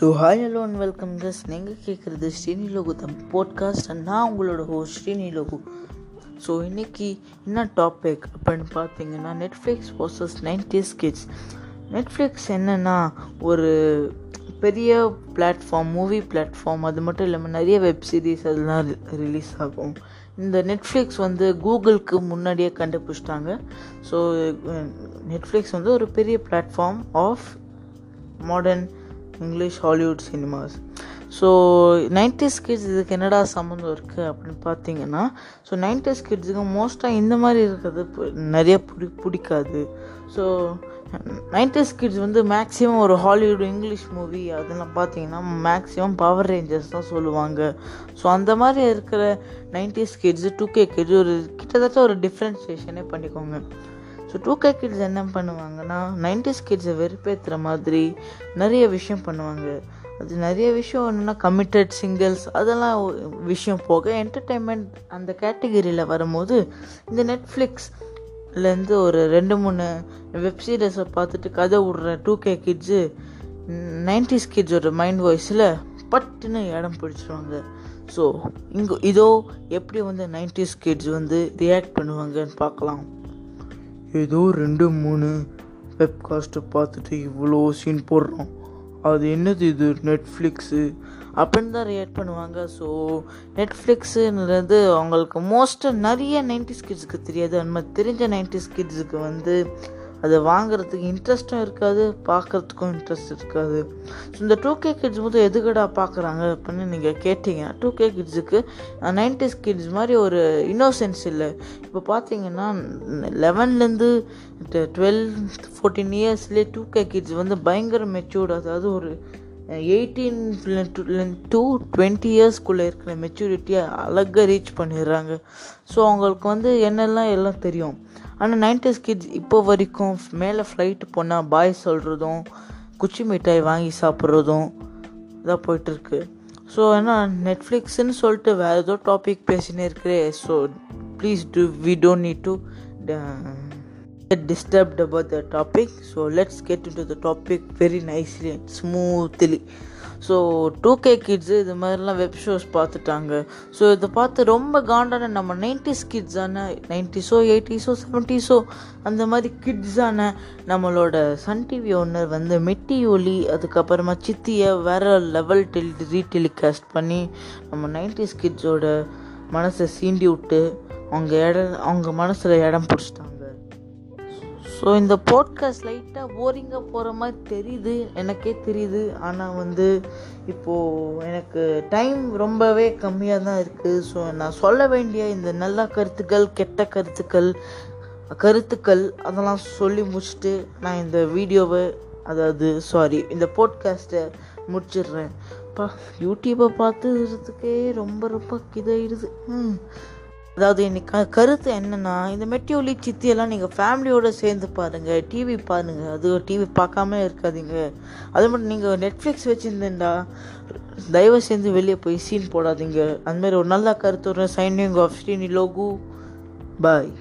So hi hello and welcome guys நீங்கள் கேட்குறது ஸ்ரீனி லோகு தம் போட்காஸ்ட் அண்ட் நான் உங்களோட ஹோ ஸ்ரீனி லோகு ஸோ இன்றைக்கி என்ன டாபிக் அப்படின்னு பார்த்தீங்கன்னா Netflix versus nineties kids Netflix என்னென்னா ஒரு பெரிய பிளாட்ஃபார்ம் மூவி பிளாட்ஃபார்ம் அது மட்டும் இல்லாமல் நிறைய வெப் சீரிஸ் அதெல்லாம் ரிலீஸ் ஆகும் இந்த நெட்ஃப்ளிக்ஸ் வந்து கூகுளுக்கு முன்னாடியே கண்டுபிடிச்சிட்டாங்க. ஸோ நெட்ஃப்ளிக்ஸ் வந்து ஒரு பெரிய platform of modern English Hollywood cinemas so nineties kids இதுக்கு என்னடா சம்மந்தம் இருக்குது அப்படின்னு பார்த்தீங்கன்னா ஸோ நைன்டிஸ் கிட்ஸுக்கு மோஸ்ட்டாக இந்த மாதிரி இருக்கிறது நிறைய பிடி பிடிக்காது. ஸோ நைன்டிஸ் கிட்ஸ் வந்து மேக்ஸிமம் ஒரு ஹாலிவுட் இங்கிலீஷ் மூவி அதெல்லாம் பார்த்தீங்கன்னா மேக்ஸிமம் பவர் ரேஞ்சர்ஸ் தான் சொல்லுவாங்க. ஸோ அந்த மாதிரி இருக்கிற nineties kids two K kids ஒரு கிட்டத்தட்ட ஒரு டிஃப்ரென்சியேஷனே பண்ணிக்கோங்க. ஸோ டூ கே கிட்ஸ் என்ன பண்ணுவாங்கன்னா நைன்டிஸ் கிட்ஸை வெறுப்பேற்றுற மாதிரி நிறைய விஷயம் பண்ணுவாங்க. அது நிறைய விஷயம் என்னென்னா கமிட்டட் சிங்கிள்ஸ் அதெல்லாம் விஷயம் போக என்டர்டெயின்மெண்ட் அந்த கேட்டகிரியில் வரும்போது இந்த நெட்ஃப்ளிக்ஸ்லேருந்து ஒரு ரெண்டு மூணு வெப் சீரிஸை பார்த்துட்டு கதை விடுற டூ கே கிட்ஸு நைன்டிஸ் கிட்ஸோட மைண்ட் வாய்ஸில் பட்டுன்னு இடம் பிடிச்சிருவாங்க. ஸோ இங்கே இதோ எப்படி வந்து நைன்டிஸ் கிட்ஸ் வந்து ரியாக்ட் பண்ணுவாங்கன்னு பார்க்கலாம். ஏதோ ரெண்டு மூணு வெப்காஸ்ட்டை பார்த்துட்டு இவ்வளோ சீன் போடுறோம். அது என்னது இது? நெட்ஃப்ளிக்ஸு அப்படின்னு தான் ரியாக்ட் பண்ணுவாங்க. ஸோ நெட்ஃப்ளிக்ஸுன்றது அவங்களுக்கு மோஸ்ட்டாக நிறைய நைன்டிஸ் கிட்ஸுக்கு தெரியாது. அந்த மாதிரி தெரிஞ்ச நைன்டிஸ் கிட்ஸுக்கு வந்து அதை வாங்குறதுக்கு இன்ட்ரெஸ்ட்டும் இருக்காது பார்க்குறதுக்கும் இன்ட்ரெஸ்ட் இருக்காது. ஸோ இந்த டூ கே கிட்ஸ் வந்து எதுக்கடா பார்க்குறாங்க அப்படின்னு நீங்கள் கேட்டிங்கன்னா டூ கே கிட்ஸுக்கு நைன்டிஸ் கிட்ஸ் மாதிரி ஒரு இன்னோசென்ஸ் இல்லை. இப்போ பார்த்தீங்கன்னா லெவன்லேருந்து டுவெல் ஃபோர்டீன் இயர்ஸ்லேயே டூ கே கிட்ஸ் வந்து பயங்கர மெச்சூர்டு அதாவது ஒரு எயிட்டீன் டூ டுவெண்ட்டி இயர்ஸ்க்குள்ளே இருக்கிற மெச்சூரிட்டியை அழகாக ரீச் பண்ணிடுறாங்க. ஸோ அவங்களுக்கு வந்து என்னெல்லாம் எல்லாம் தெரியும். ஆனால் நைன்டிஸ் கிட்ஸ் இப்போ வரைக்கும் மேலே ஃப்ளைட்டு போனால் பாய் சொல்கிறதும் குச்சி மிட்டாய் வாங்கி சாப்பிட்றதும் இதாக போயிட்டுருக்கு. ஸோ ஏன்னா நெட்ஃப்ளிக்ஸ்ன்னு சொல்லிட்டு வேறு ஏதோ டாபிக் பேசினே இருக்கிறே. So please do we don't need to get disturbed about the topic so let's get into the topic very nicely and smoothly. So two K kids இது மாதிரிலாம் வெப் ஷோஸ் பார்த்துட்டாங்க. ஸோ இதை பார்த்து ரொம்ப காண்டான நம்ம நைன்டிஸ் கிட்ஸான நைன்டிஸோ எயிட்டிஸோ செவன்ட்டிஸோ அந்த மாதிரி கிட்ஸான நம்மளோட சன் டிவி ஒன்னர் வந்து மெட்டி ஒலி அதுக்கப்புறமா சித்தியை வேறு லெவல் டெலி ரீடெலிகாஸ்ட் பண்ணி நம்ம நைன்டிஸ் கிட்ஸோட மனசை சீண்டி விட்டு அவங்க இடம் அவங்க மனசில் இடம் பிடிச்சிட்டாங்க. ஸோ இந்த போட்காஸ்ட் லைட்டாக போரிங்காக போகிற மாதிரி தெரியுது. எனக்கே தெரியுது. ஆனால் வந்து இப்போது எனக்கு டைம் ரொம்பவே கம்மியாக தான் இருக்குது ஸோ நான் சொல்ல வேண்டிய இந்த நல்ல கருத்துக்கள் கெட்ட கருத்துக்கள் கருத்துக்கள் அதெல்லாம் சொல்லி முடிச்சுட்டு நான் இந்த வீடியோவை அதாவது சாரி இந்த போட்காஸ்ட்டை முடிச்சிடுறேன். பா யூடியூப்பை பார்த்துக்கிறதுக்கே ரொம்ப ரொம்ப இதாகிடுது ம் அதாவது இன்னைக்கு கருத்து என்னென்னா இந்த மெட்டியோலி சித்தியெல்லாம் நீங்கள் ஃபேமிலியோடு சேர்ந்து பாருங்கள் டிவி பாருங்கள் அது டிவி பார்க்காம இருக்காதீங்க. அது மட்டும் நீங்கள் நெட்ஃப்ளிக்ஸ் வச்சுருந்தேன்டா தயவு சேர்ந்து வெளியே போய் சீன் போடாதீங்க. அதுமாரி ஒரு நல்ல கருத்து வரும். Signing off Srini Logu bye